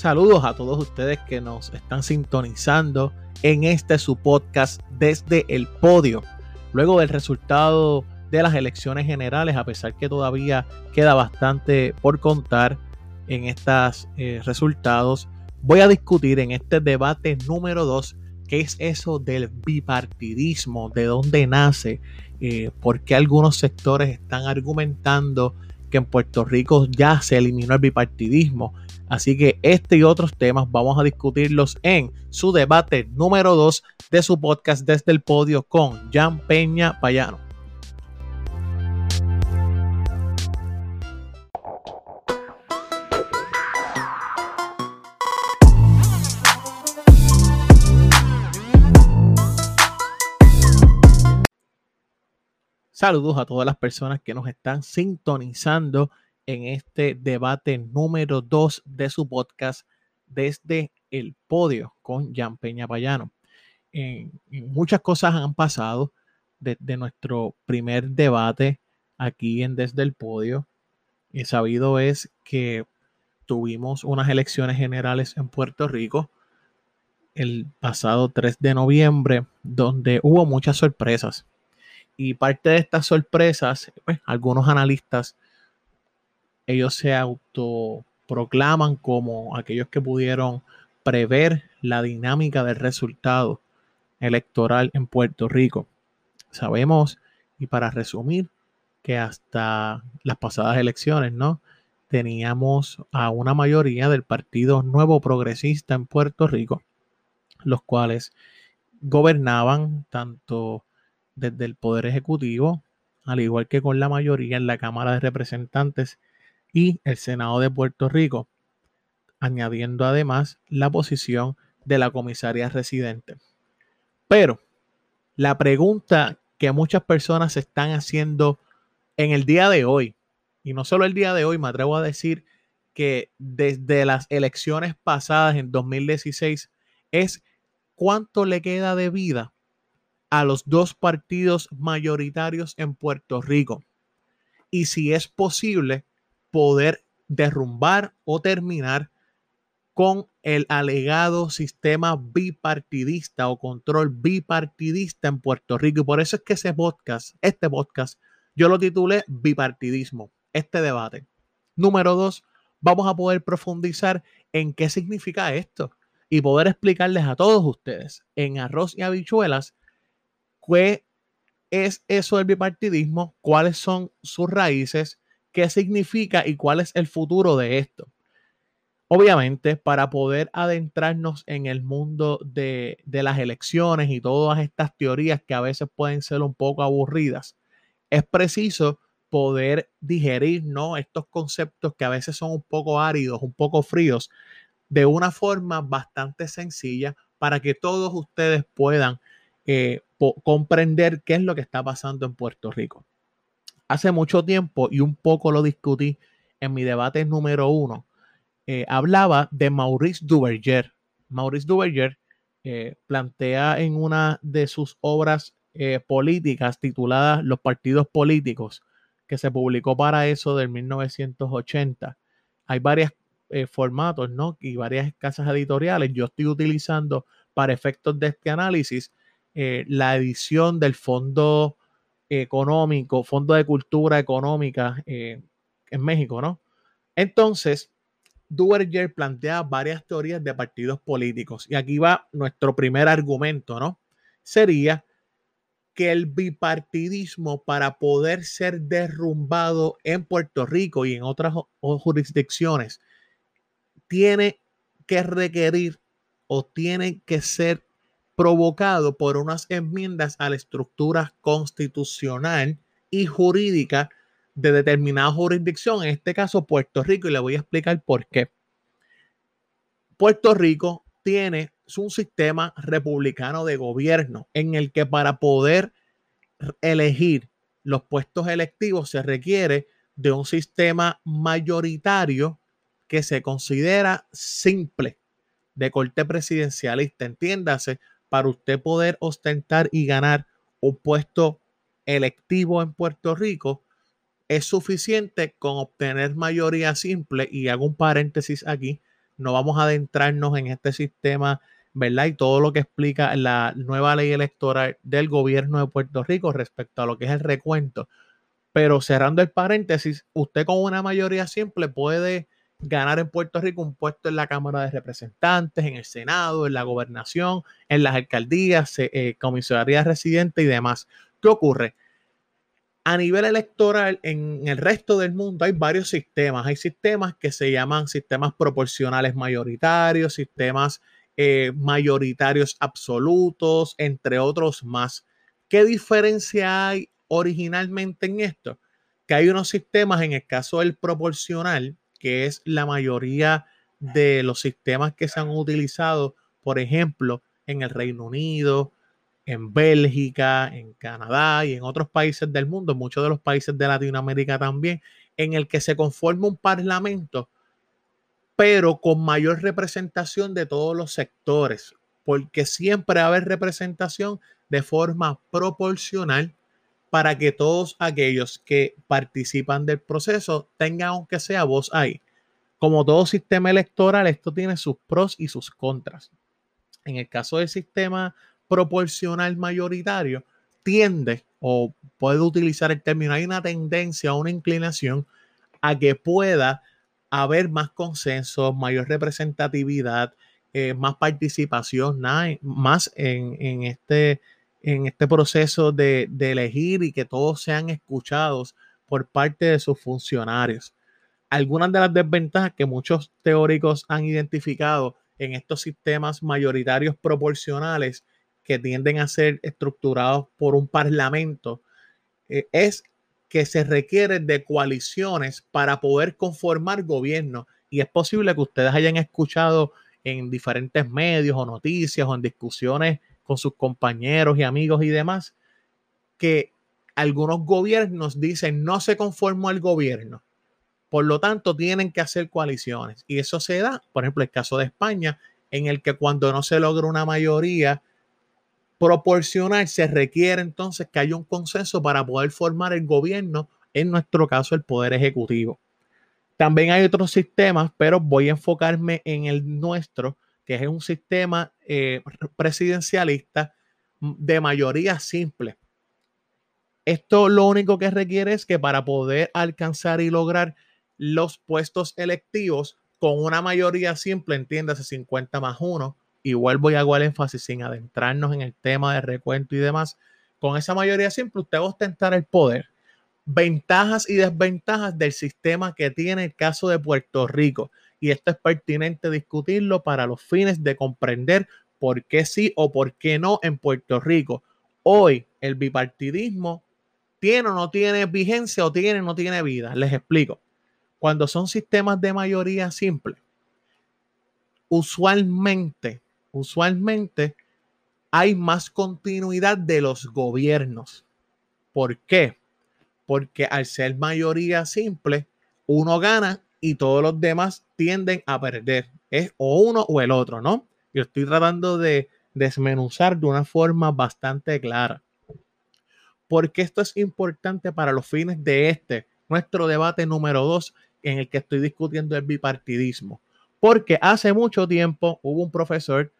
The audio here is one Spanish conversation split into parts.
Saludos a todos ustedes que nos están sintonizando en este su podcast desde el podio. Luego del resultado de las elecciones generales, a pesar que todavía queda bastante por contar en estos eh, resultados, voy a discutir en este debate número 2 qué es eso del bipartidismo, de dónde nace, eh, por qué algunos sectores están argumentando que en Puerto Rico ya se eliminó el bipartidismo. Así que este y otros temas vamos a discutirlos en su debate número 2 de su podcast desde el podio con Jan Peña Payano. Saludos a todas las personas que nos están sintonizando en este debate número 2 de su podcast desde el podio con Jan Peña Payano. muchas cosas han pasado desde nuestro primer debate aquí en Desde el Podio. Y sabido es que tuvimos unas elecciones generales en Puerto Rico el pasado 3 de noviembre, donde hubo muchas sorpresas. Y parte de estas sorpresas, pues, algunos analistas, ellos se autoproclaman como aquellos que pudieron prever la dinámica del resultado electoral en Puerto Rico. Sabemos, y para resumir, que hasta las pasadas elecciones, ¿no? Teníamos a una mayoría del Partido Nuevo Progresista en Puerto Rico, los cuales gobernaban tanto desde el Poder Ejecutivo, al igual que con la mayoría en la Cámara de Representantes y el Senado de Puerto Rico, añadiendo además la posición de la comisaria residente. Pero la pregunta que muchas personas están haciendo en el día de hoy, y no solo el día de hoy, me atrevo a decir que desde las elecciones pasadas en 2016, es cuánto le queda de vida a los dos partidos mayoritarios en Puerto Rico y si es posible poder derrumbar o terminar con el alegado sistema bipartidista o control bipartidista en Puerto Rico. Y por eso es que ese podcast, este podcast, yo lo titulé Bipartidismo, este debate. Número dos, vamos a poder profundizar en qué significa esto y poder explicarles a todos ustedes en arroz y habichuelas ¿Qué es eso del bipartidismo? ¿Cuáles son sus raíces? ¿Qué significa y cuál es el futuro de esto? Obviamente, para poder adentrarnos en el mundo de, las elecciones y todas estas teorías que a veces pueden ser un poco aburridas, es preciso poder digerir ¿no? estos conceptos que a veces son un poco áridos, un poco fríos, de una forma bastante sencilla para que todos ustedes puedan eh, comprender qué es lo que está pasando en Puerto Rico. Hace mucho tiempo, y un poco lo discutí en mi debate número uno, eh, hablaba de Maurice Duverger. Maurice Duverger eh, plantea en una de sus obras eh, políticas titulada Los partidos políticos, que se publicó para eso del 1980. Hay varios formatos, ¿no? Y varias casas editoriales. Yo estoy utilizando para efectos de este análisis eh, la edición del Fondo Económico, Fondo de Cultura Económica eh, en México, ¿no? Entonces, Duerger plantea varias teorías de partidos políticos y aquí va nuestro primer argumento, ¿no? Sería que el bipartidismo para poder ser derrumbado en Puerto Rico y en otras jurisdicciones tiene que requerir o tiene que ser provocado por unas enmiendas a la estructura constitucional y jurídica de determinada jurisdicción, en este caso Puerto Rico, y le voy a explicar por qué. Puerto Rico tiene un sistema republicano de gobierno en el que para poder elegir los puestos electivos se requiere de un sistema mayoritario que se considera simple de corte presidencialista, entiéndase, para usted poder ostentar y ganar un puesto electivo en Puerto Rico, es suficiente con obtener mayoría simple, y hago un paréntesis aquí, no vamos a adentrarnos en este sistema, ¿verdad? Y todo lo que explica la nueva ley electoral del gobierno de Puerto Rico respecto a lo que es el recuento. Pero cerrando el paréntesis, usted con una mayoría simple puede ganar en Puerto Rico un puesto en la Cámara de Representantes, en el Senado, en la gobernación, en las alcaldías, eh, comisarías residentes y demás. ¿Qué ocurre? A nivel electoral, en el resto del mundo hay varios sistemas. Hay sistemas que se llaman sistemas proporcionales mayoritarios, sistemas eh, mayoritarios absolutos, entre otros más. ¿Qué diferencia hay originalmente en esto? Que hay unos sistemas, en el caso del proporcional, que es la mayoría de los sistemas que se han utilizado, por ejemplo, en el Reino Unido, en Bélgica, en Canadá y en otros países del mundo, muchos de los países de Latinoamérica también, en el que se conforma un parlamento, pero con mayor representación de todos los sectores, porque siempre va a haber representación de forma proporcional para que todos aquellos que participan del proceso tengan, aunque sea voz ahí. Como todo sistema electoral, esto tiene sus pros y sus contras. En el caso del sistema proporcional mayoritario, tiende o puede utilizar el término, hay una tendencia, una inclinación a que pueda haber más consenso, mayor representatividad, eh, más participación, más en, este, en este proceso de, de elegir y que todos sean escuchados por parte de sus funcionarios. Algunas de las desventajas que muchos teóricos han identificado en estos sistemas mayoritarios proporcionales que tienden a ser estructurados por un parlamento eh, es que se requiere de coaliciones para poder conformar gobierno. Y es posible que ustedes hayan escuchado en diferentes medios o noticias o en discusiones con sus compañeros y amigos y demás, que algunos gobiernos dicen no se conformó el gobierno. Por lo tanto, tienen que hacer coaliciones. Y eso se da, por ejemplo, el caso de España, en el que cuando no se logra una mayoría proporcional, se requiere entonces que haya un consenso para poder formar el gobierno, en nuestro caso el Poder Ejecutivo. También hay otros sistemas, pero voy a enfocarme en el nuestro, que es un sistema eh, presidencialista de mayoría simple. Esto lo único que requiere es que para poder alcanzar y lograr los puestos electivos con una mayoría simple, entiéndase 50 más 1, igual voy a hacer énfasis sin adentrarnos en el tema de recuento y demás, con esa mayoría simple usted va a ostentar el poder. Ventajas y desventajas del sistema que tiene el caso de Puerto Rico. Y esto es pertinente discutirlo para los fines de comprender por qué sí o por qué no en Puerto Rico. Hoy el bipartidismo tiene o no tiene vigencia o tiene o no tiene vida. Les explico. Cuando son sistemas de mayoría simple, usualmente usualmente hay más continuidad de los gobiernos. ¿Por qué? Porque al ser mayoría simple, uno gana y todos los demás tienden a perder. Es o uno o el otro, ¿no? Yo estoy tratando de desmenuzar de una forma bastante clara. Porque esto es importante para los fines de este, nuestro debate número dos, en el que estoy discutiendo el bipartidismo. Porque hace mucho tiempo hubo un profesor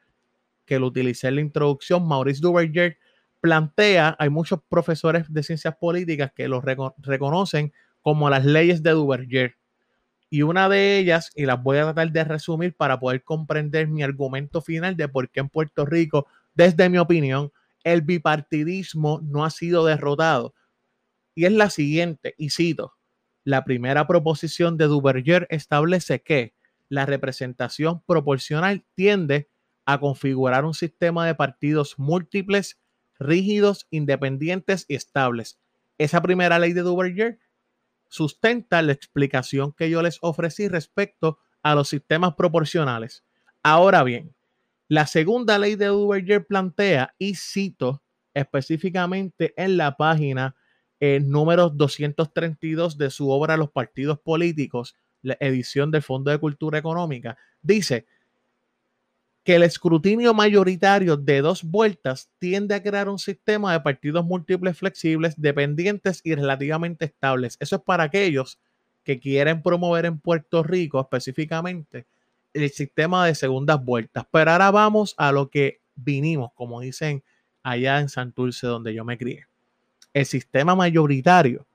que lo utilicé en la introducción, Maurice Duverger plantea, hay muchos profesores de ciencias políticas que lo reconocen como las leyes de Duverger. Y una de ellas, y las voy a tratar de resumir para poder comprender mi argumento final de por qué en Puerto Rico, desde mi opinión, el bipartidismo no ha sido derrotado. Y es la siguiente, y cito, la primera proposición de Duverger establece que la representación proporcional tiende a configurar un sistema de partidos múltiples, rígidos, independientes y estables. Esa primera ley de Duverger sustenta la explicación que yo les ofrecí respecto a los sistemas proporcionales. Ahora bien, la segunda ley de Duverger plantea, y cito específicamente en la página eh, número 232 de su obra Los partidos políticos, la edición del Fondo de Cultura Económica, dice, que el escrutinio mayoritario de dos vueltas tiende a crear un sistema de partidos múltiples flexibles, dependientes y relativamente estables. Eso es para aquellos que quieren promover en Puerto Rico específicamente el sistema de segundas vueltas. Pero ahora vamos a lo que vinimos, como dicen allá en Santurce, donde yo me crié. El sistema mayoritario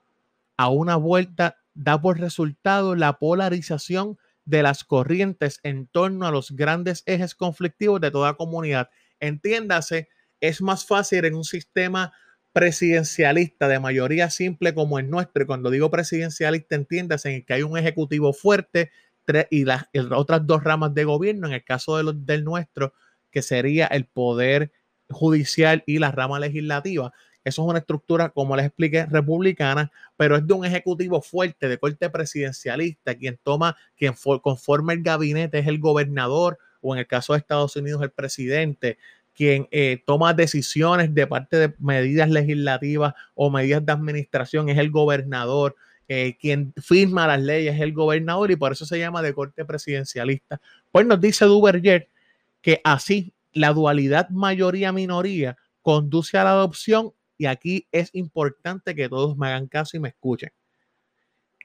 a una vuelta da por resultado la polarización de las corrientes en torno a los grandes ejes conflictivos de toda comunidad. Entiéndase, es más fácil en un sistema presidencialista de mayoría simple como el nuestro, y cuando digo presidencialista, entiéndase en que hay un ejecutivo fuerte y las, otras dos ramas de gobierno, en el caso de del nuestro, que sería el poder judicial y la rama legislativa. Eso es una estructura, como les expliqué, republicana, pero es de un ejecutivo fuerte, de corte presidencialista, quien toma, quien conforma el gabinete es el gobernador o en el caso de Estados Unidos el presidente, quien eh, toma decisiones de parte de medidas legislativas o medidas de administración es el gobernador. Eh, quien firma las leyes es el gobernador y por eso se llama de corte presidencialista. Pues nos dice Duverger que así la dualidad mayoría-minoría conduce a la adopción y aquí es importante que todos me hagan caso y me escuchen.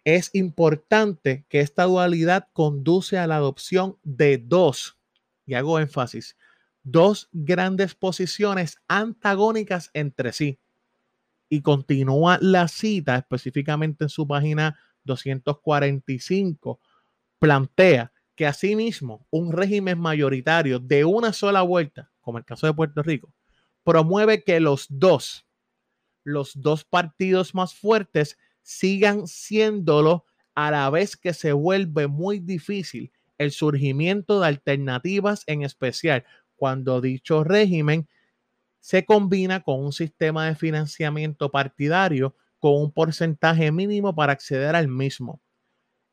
Es importante que esta dualidad conduce a la adopción de dos, y hago énfasis, dos grandes posiciones antagónicas entre sí y continúa la cita específicamente en su página 245, plantea que asimismo un régimen mayoritario de una sola vuelta, como el caso de Puerto Rico, promueve que los dos, los dos partidos más fuertes sigan siéndolo a la vez que se vuelve muy difícil el surgimiento de alternativas, en especial cuando dicho régimen se combina con un sistema de financiamiento partidario con un porcentaje mínimo para acceder al mismo.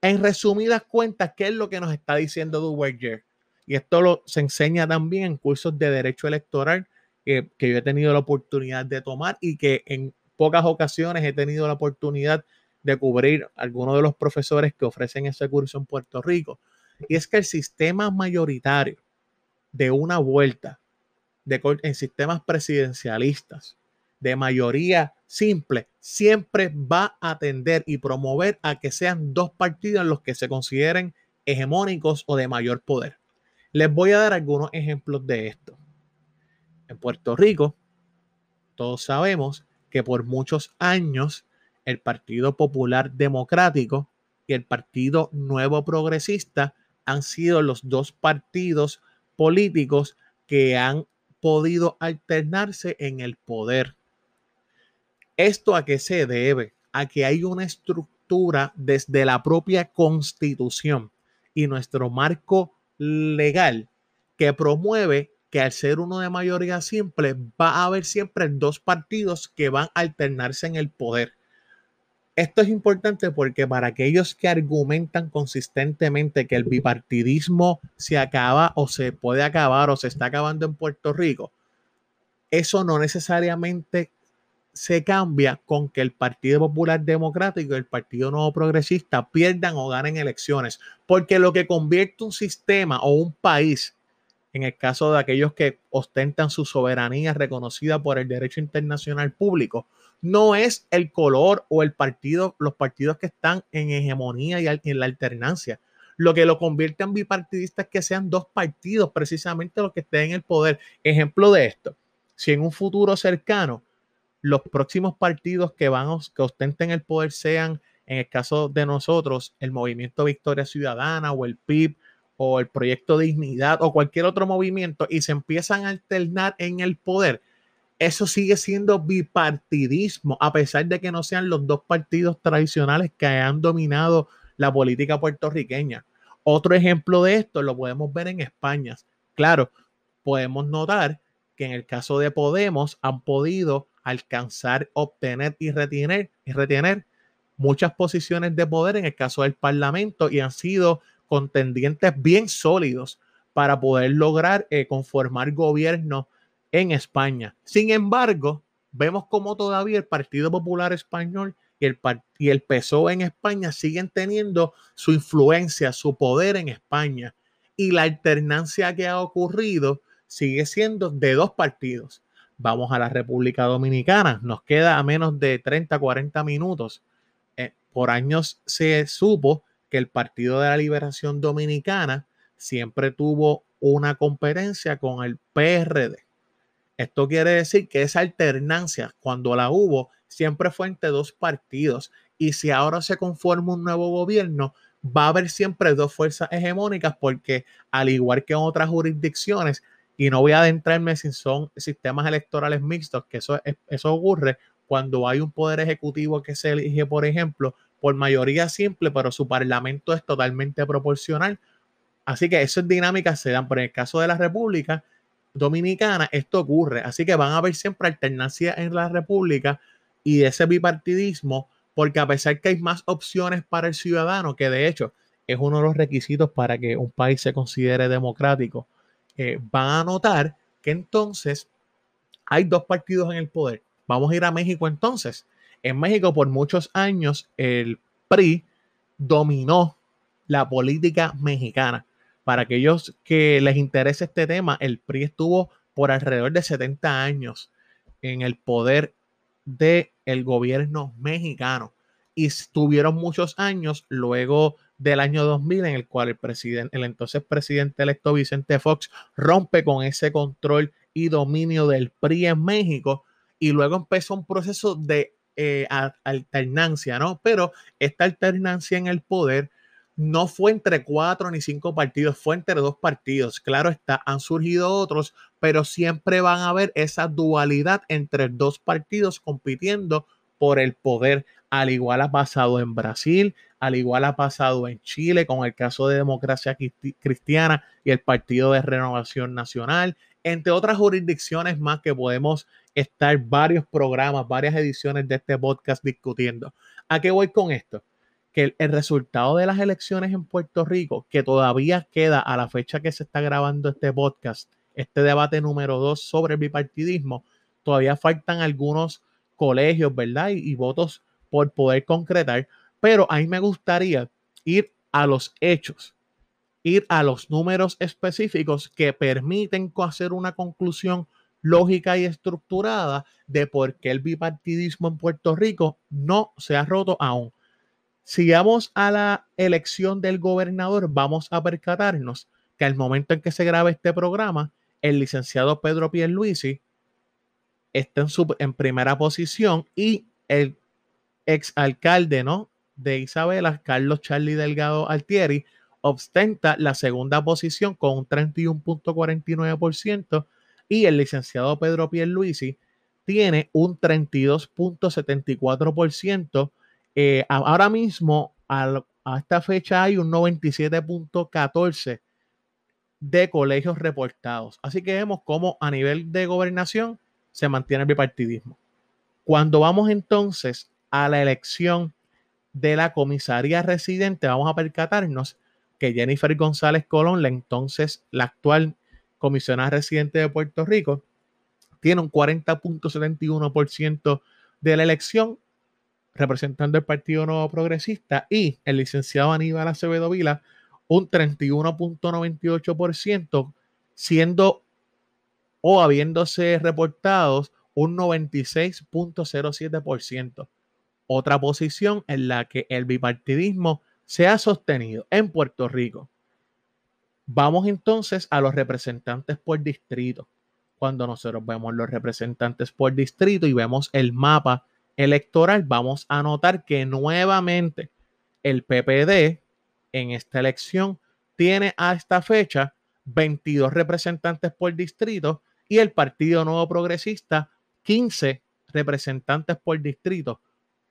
En resumidas cuentas, ¿qué es lo que nos está diciendo Duverger? Y esto lo, se enseña también en cursos de derecho electoral que, yo he tenido la oportunidad de tomar y que en pocas ocasiones he tenido la oportunidad de cubrir algunos de los profesores que ofrecen ese curso en Puerto Rico. Y es que el sistema mayoritario de una vuelta en sistemas presidencialistas de mayoría simple siempre va a atender y promover a que sean dos partidos los que se consideren hegemónicos o de mayor poder. Les voy a dar algunos ejemplos de esto. Puerto Rico, todos sabemos que por muchos años el Partido Popular Democrático y el Partido Nuevo Progresista han sido los dos partidos políticos que han podido alternarse en el poder. ¿Esto a qué se debe? A que hay una estructura desde la propia constitución y nuestro marco legal que promueve que al ser uno de mayoría simple va a haber siempre dos partidos que van a alternarse en el poder. Esto es importante porque para aquellos que argumentan consistentemente que el bipartidismo se acaba o se puede acabar o se está acabando en Puerto Rico, eso no necesariamente se cambia con que el Partido Popular Democrático y el Partido Nuevo Progresista pierdan o ganen elecciones, porque lo que convierte un sistema o un país, en el caso de aquellos que ostentan su soberanía reconocida por el derecho internacional público, no es el color o el partido, los partidos que están en hegemonía y en la alternancia. Lo que lo convierte en bipartidista es que sean dos partidos precisamente los que estén en el poder. Ejemplo de esto, si en un futuro cercano los próximos partidos que van que ostenten el poder sean, en el caso de nosotros, el Movimiento Victoria Ciudadana o el PIB o el Proyecto Dignidad o cualquier otro movimiento y se empiezan a alternar en el poder, eso sigue siendo bipartidismo, a pesar de que no sean los dos partidos tradicionales que han dominado la política puertorriqueña. Otro ejemplo de esto lo podemos ver en España. Claro, podemos notar que en el caso de Podemos han podido alcanzar, obtener y retener, y retener muchas posiciones de poder en el caso del Parlamento y han sido contendientes bien sólidos para poder lograr eh, conformar gobierno en España. Sin embargo, vemos como todavía el Partido Popular Español y el, y el PSOE en España siguen teniendo su influencia, su poder en España. Y la alternancia que ha ocurrido sigue siendo de dos partidos. Vamos a la República Dominicana, nos queda a menos de 30, 40 minutos. Eh, por años se supo que el Partido de la Liberación Dominicana siempre tuvo una competencia con el PRD. Esto quiere decir que esa alternancia, cuando la hubo, siempre fue entre dos partidos. Y si ahora se conforma un nuevo gobierno, va a haber siempre dos fuerzas hegemónicas porque al igual que en otras jurisdicciones, y no voy a adentrarme si son sistemas electorales mixtos, que eso, eso ocurre cuando hay un poder ejecutivo que se elige, por ejemplo, por mayoría simple, pero su parlamento es totalmente proporcional. Así que esas dinámicas se dan, pero en el caso de la República Dominicana, esto ocurre. Así que van a haber siempre alternancia en la República y ese bipartidismo, porque a pesar que hay más opciones para el ciudadano, que de hecho es uno de los requisitos para que un país se considere democrático, eh, van a notar que entonces hay dos partidos en el poder. Vamos a ir a México entonces. En México por muchos años el PRI dominó la política mexicana. Para aquellos que les interese este tema, el PRI estuvo por alrededor de 70 años en el poder del el gobierno mexicano y estuvieron muchos años luego del año 2000 en el cual el presidente, el entonces presidente electo Vicente Fox rompe con ese control y dominio del PRI en México y luego empezó un proceso de eh, alternancia, ¿no? Pero esta alternancia en el poder no fue entre cuatro ni cinco partidos, fue entre dos partidos. Claro está, han surgido otros, pero siempre van a haber esa dualidad entre dos partidos compitiendo por el poder, al igual ha pasado en Brasil, al igual ha pasado en Chile con el caso de Democracia Cristiana y el Partido de Renovación Nacional, entre otras jurisdicciones más que podemos estar varios programas, varias ediciones de este podcast discutiendo. ¿A qué voy con esto? Que el, resultado de las elecciones en Puerto Rico, que todavía queda a la fecha que se está grabando este podcast, este debate número dos sobre el bipartidismo, todavía faltan algunos colegios, ¿verdad? y votos por poder concretar, pero a mí me gustaría ir a los hechos, ir a los números específicos que permiten hacer una conclusión lógica y estructurada de por qué el bipartidismo en Puerto Rico no se ha roto aún. Si vamos a la elección del gobernador, vamos a percatarnos que al momento en que se graba este programa, el licenciado Pedro Pierluisi está en, su, en primera posición y el ex alcalde, ¿no? De Isabela, Carlos Charlie Delgado Altieri, ostenta la segunda posición con un 31.49% y el licenciado Pedro Pierluisi tiene un 32.74%. Eh, ahora mismo, a, a esta fecha, hay un 97.14% de colegios reportados. Así que vemos cómo a nivel de gobernación se mantiene el bipartidismo. Cuando vamos entonces a la elección de la comisaría residente, vamos a percatarnos que Jennifer González Colón, la entonces la actual comisionada residente de Puerto Rico, tiene un 40.71% de la elección representando el Partido Nuevo Progresista y el licenciado Aníbal Acevedo Vila un 31.98%, siendo o habiéndose reportados un 96.07% otra posición en la que el bipartidismo se ha sostenido en Puerto Rico. Vamos entonces a los representantes por distrito. Cuando nosotros vemos los representantes por distrito y vemos el mapa electoral, vamos a notar que nuevamente el PPD en esta elección tiene a esta fecha 22 representantes por distrito y el Partido Nuevo Progresista 15 representantes por distrito.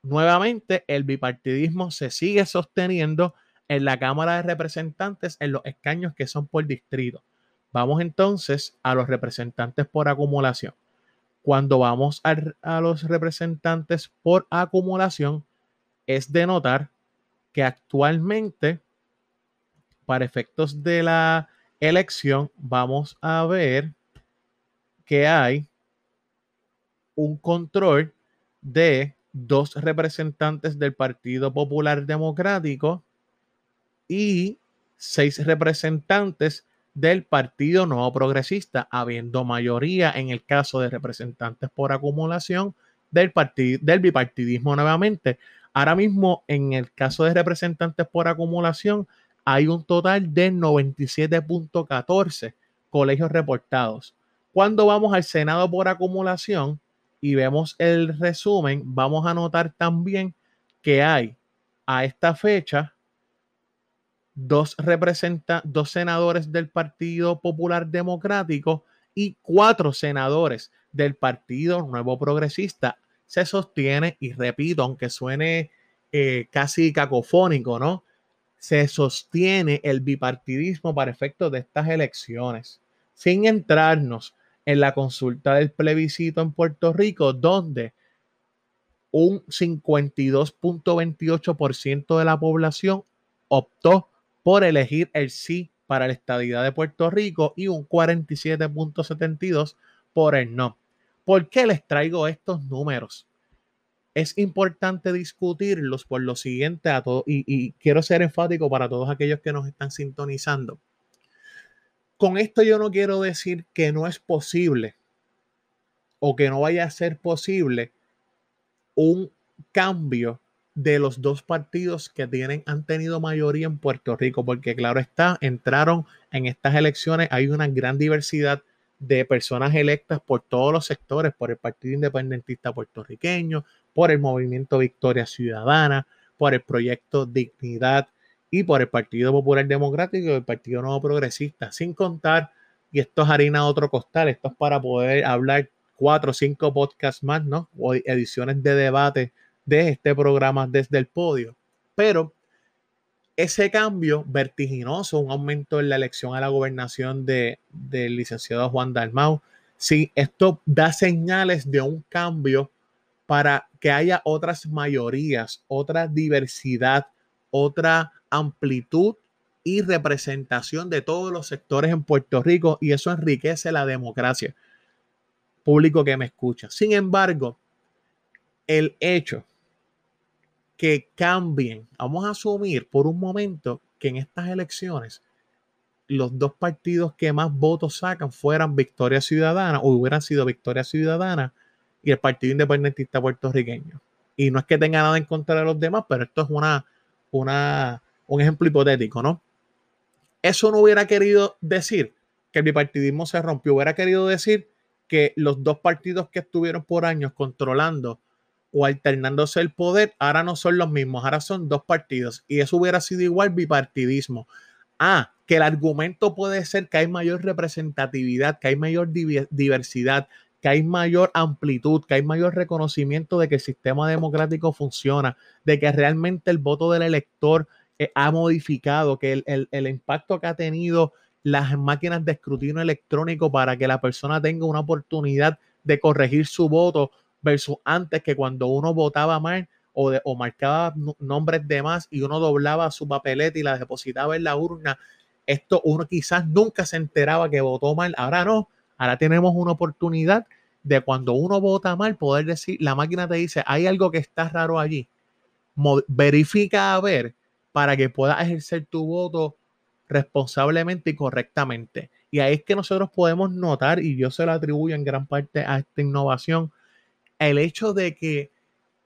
Nuevamente, el bipartidismo se sigue sosteniendo en la Cámara de Representantes en los escaños que son por distrito. Vamos entonces a los representantes por acumulación. Cuando vamos a, los representantes por acumulación, es de notar que actualmente, para efectos de la elección, vamos a ver que hay un control de dos representantes del Partido Popular Democrático y seis representantes del Partido Nuevo Progresista, habiendo mayoría en el caso de representantes por acumulación del, del bipartidismo nuevamente. Ahora mismo, en el caso de representantes por acumulación, hay un total de 97.14 colegios reportados. Cuando vamos al Senado por acumulación y vemos el resumen, vamos a notar también que hay a esta fecha dos, representa dos senadores del Partido Popular Democrático y cuatro senadores del Partido Nuevo Progresista. Se sostiene, y repito, aunque suene eh, casi cacofónico, ¿no? Se sostiene el bipartidismo para efectos de estas elecciones, sin entrarnos en la consulta del plebiscito en Puerto Rico, donde un 52.28% de la población optó por elegir el sí para la estadidad de Puerto Rico y un 47.72% por el no. ¿Por qué les traigo estos números? Es importante discutirlos por lo siguiente a todos, y, y quiero ser enfático para todos aquellos que nos están sintonizando. Con esto yo no quiero decir que no es posible o que no vaya a ser posible un cambio de los dos partidos que tienen, han tenido mayoría en Puerto Rico, porque claro está, entraron en estas elecciones, hay una gran diversidad de personas electas por todos los sectores, por el Partido Independentista puertorriqueño, por el Movimiento Victoria Ciudadana, por el Proyecto Dignidad y por el Partido Popular Democrático y el Partido Nuevo Progresista, sin contar, y esto es harina de otro costal, esto es para poder hablar cuatro o cinco podcasts más, ¿no? O ediciones de debate de este programa desde el podio. Pero ese cambio vertiginoso, un aumento en la elección a la gobernación de, del licenciado Juan Dalmau, sí, esto da señales de un cambio para que haya otras mayorías, otra diversidad, otra amplitud y representación de todos los sectores en Puerto Rico y eso enriquece la democracia. Público que me escucha. Sin embargo, el hecho que cambien. Vamos a asumir por un momento que en estas elecciones los dos partidos que más votos sacan fueran Victoria Ciudadana o hubieran sido Victoria Ciudadana y el Partido Independentista puertorriqueño. Y no es que tenga nada en contra de los demás, pero esto es una, una, un ejemplo hipotético, ¿no? Eso no hubiera querido decir que el bipartidismo se rompió, hubiera querido decir que los dos partidos que estuvieron por años controlando o alternándose el poder, ahora no son los mismos, ahora son dos partidos. Y eso hubiera sido igual bipartidismo. Ah, que el argumento puede ser que hay mayor representatividad, que hay mayor diversidad, que hay mayor amplitud, que hay mayor reconocimiento de que el sistema democrático funciona, de que realmente el voto del elector eh, ha modificado, que el, el impacto que ha tenido las máquinas de escrutinio electrónico para que la persona tenga una oportunidad de corregir su voto versus antes que cuando uno votaba mal o, o marcaba nombres de más y uno doblaba su papeleta y la depositaba en la urna, esto uno quizás nunca se enteraba que votó mal. Ahora no, ahora tenemos una oportunidad de cuando uno vota mal poder decir, la máquina te dice, hay algo que está raro allí. verifica a ver para que puedas ejercer tu voto responsablemente y correctamente. Y ahí es que nosotros podemos notar, y yo se lo atribuyo en gran parte a esta innovación, el hecho de que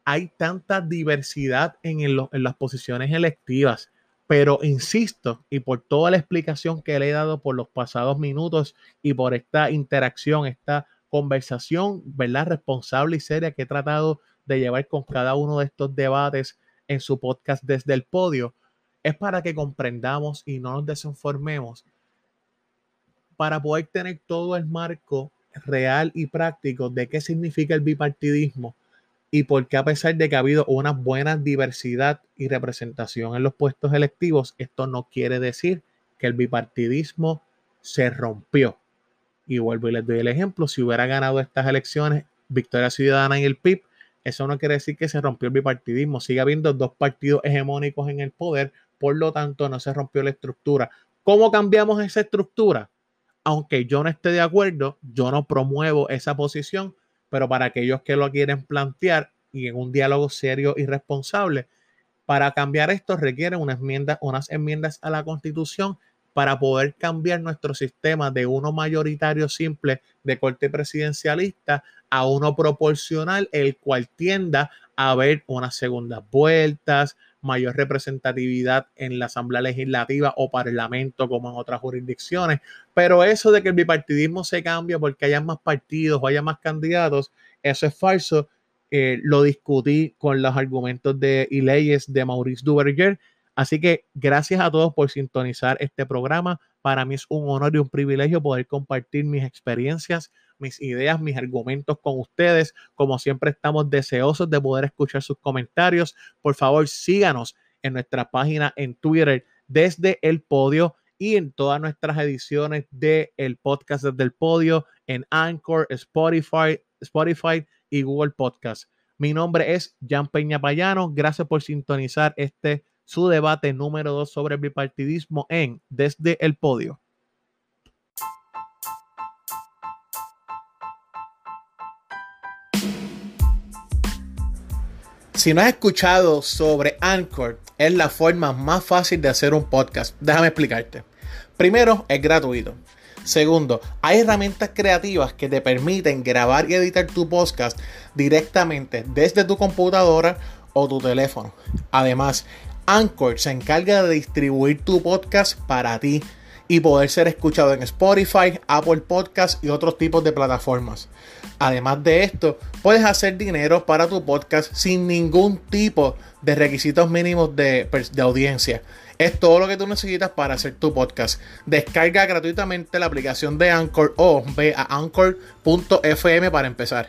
hay tanta diversidad en, las posiciones electivas, pero insisto, y por toda la explicación que le he dado por los pasados minutos y por esta interacción, esta conversación, ¿verdad? Responsable y seria que he tratado de llevar con cada uno de estos debates en su podcast desde el podio, es para que comprendamos y no nos desinformemos, para poder tener todo el marco real y práctico de qué significa el bipartidismo y por qué a pesar de que ha habido una buena diversidad y representación en los puestos electivos, esto no quiere decir que el bipartidismo se rompió. Y vuelvo y les doy el ejemplo, si hubiera ganado estas elecciones Victoria Ciudadana y el PIB, eso no quiere decir que se rompió el bipartidismo, sigue habiendo dos partidos hegemónicos en el poder, por lo tanto no se rompió la estructura. ¿Cómo cambiamos esa estructura? aunque yo no esté de acuerdo, yo no promuevo esa posición, pero para aquellos que lo quieren plantear y en un diálogo serio y responsable, para cambiar esto requieren unas enmiendas, a la constitución para poder cambiar nuestro sistema de uno mayoritario simple de corte presidencialista a uno proporcional, el cual tienda haber unas segundas vueltas, mayor representatividad en la Asamblea Legislativa o Parlamento como en otras jurisdicciones. Pero eso de que el bipartidismo se cambia porque haya más partidos o haya más candidatos, eso es falso. Eh, lo discutí con los argumentos de, y leyes de Maurice Duverger. Así que gracias a todos por sintonizar este programa. Para mí es un honor y un privilegio poder compartir mis experiencias, mis ideas, mis argumentos con ustedes. Como siempre estamos deseosos de poder escuchar sus comentarios. Por favor, síganos en nuestra página en Twitter desde el podio y en todas nuestras ediciones del el podcast desde el podio en Anchor, Spotify, Spotify y Google Podcast. Mi nombre es Jan Peña Payano. Gracias por sintonizar este su debate número 2 sobre el bipartidismo en Desde el Podio. Si no has escuchado sobre Anchor, es la forma más fácil de hacer un podcast. Déjame explicarte. Primero, es gratuito. Segundo, hay herramientas creativas que te permiten grabar y editar tu podcast directamente desde tu computadora o tu teléfono. Además, Anchor se encarga de distribuir tu podcast para ti y poder ser escuchado en Spotify, Apple Podcast y otros tipos de plataformas. Además de esto, puedes hacer dinero para tu podcast sin ningún tipo de requisitos mínimos de, audiencia. Es todo lo que tú necesitas para hacer tu podcast. Descarga gratuitamente la aplicación de Anchor o ve a anchor.fm para empezar.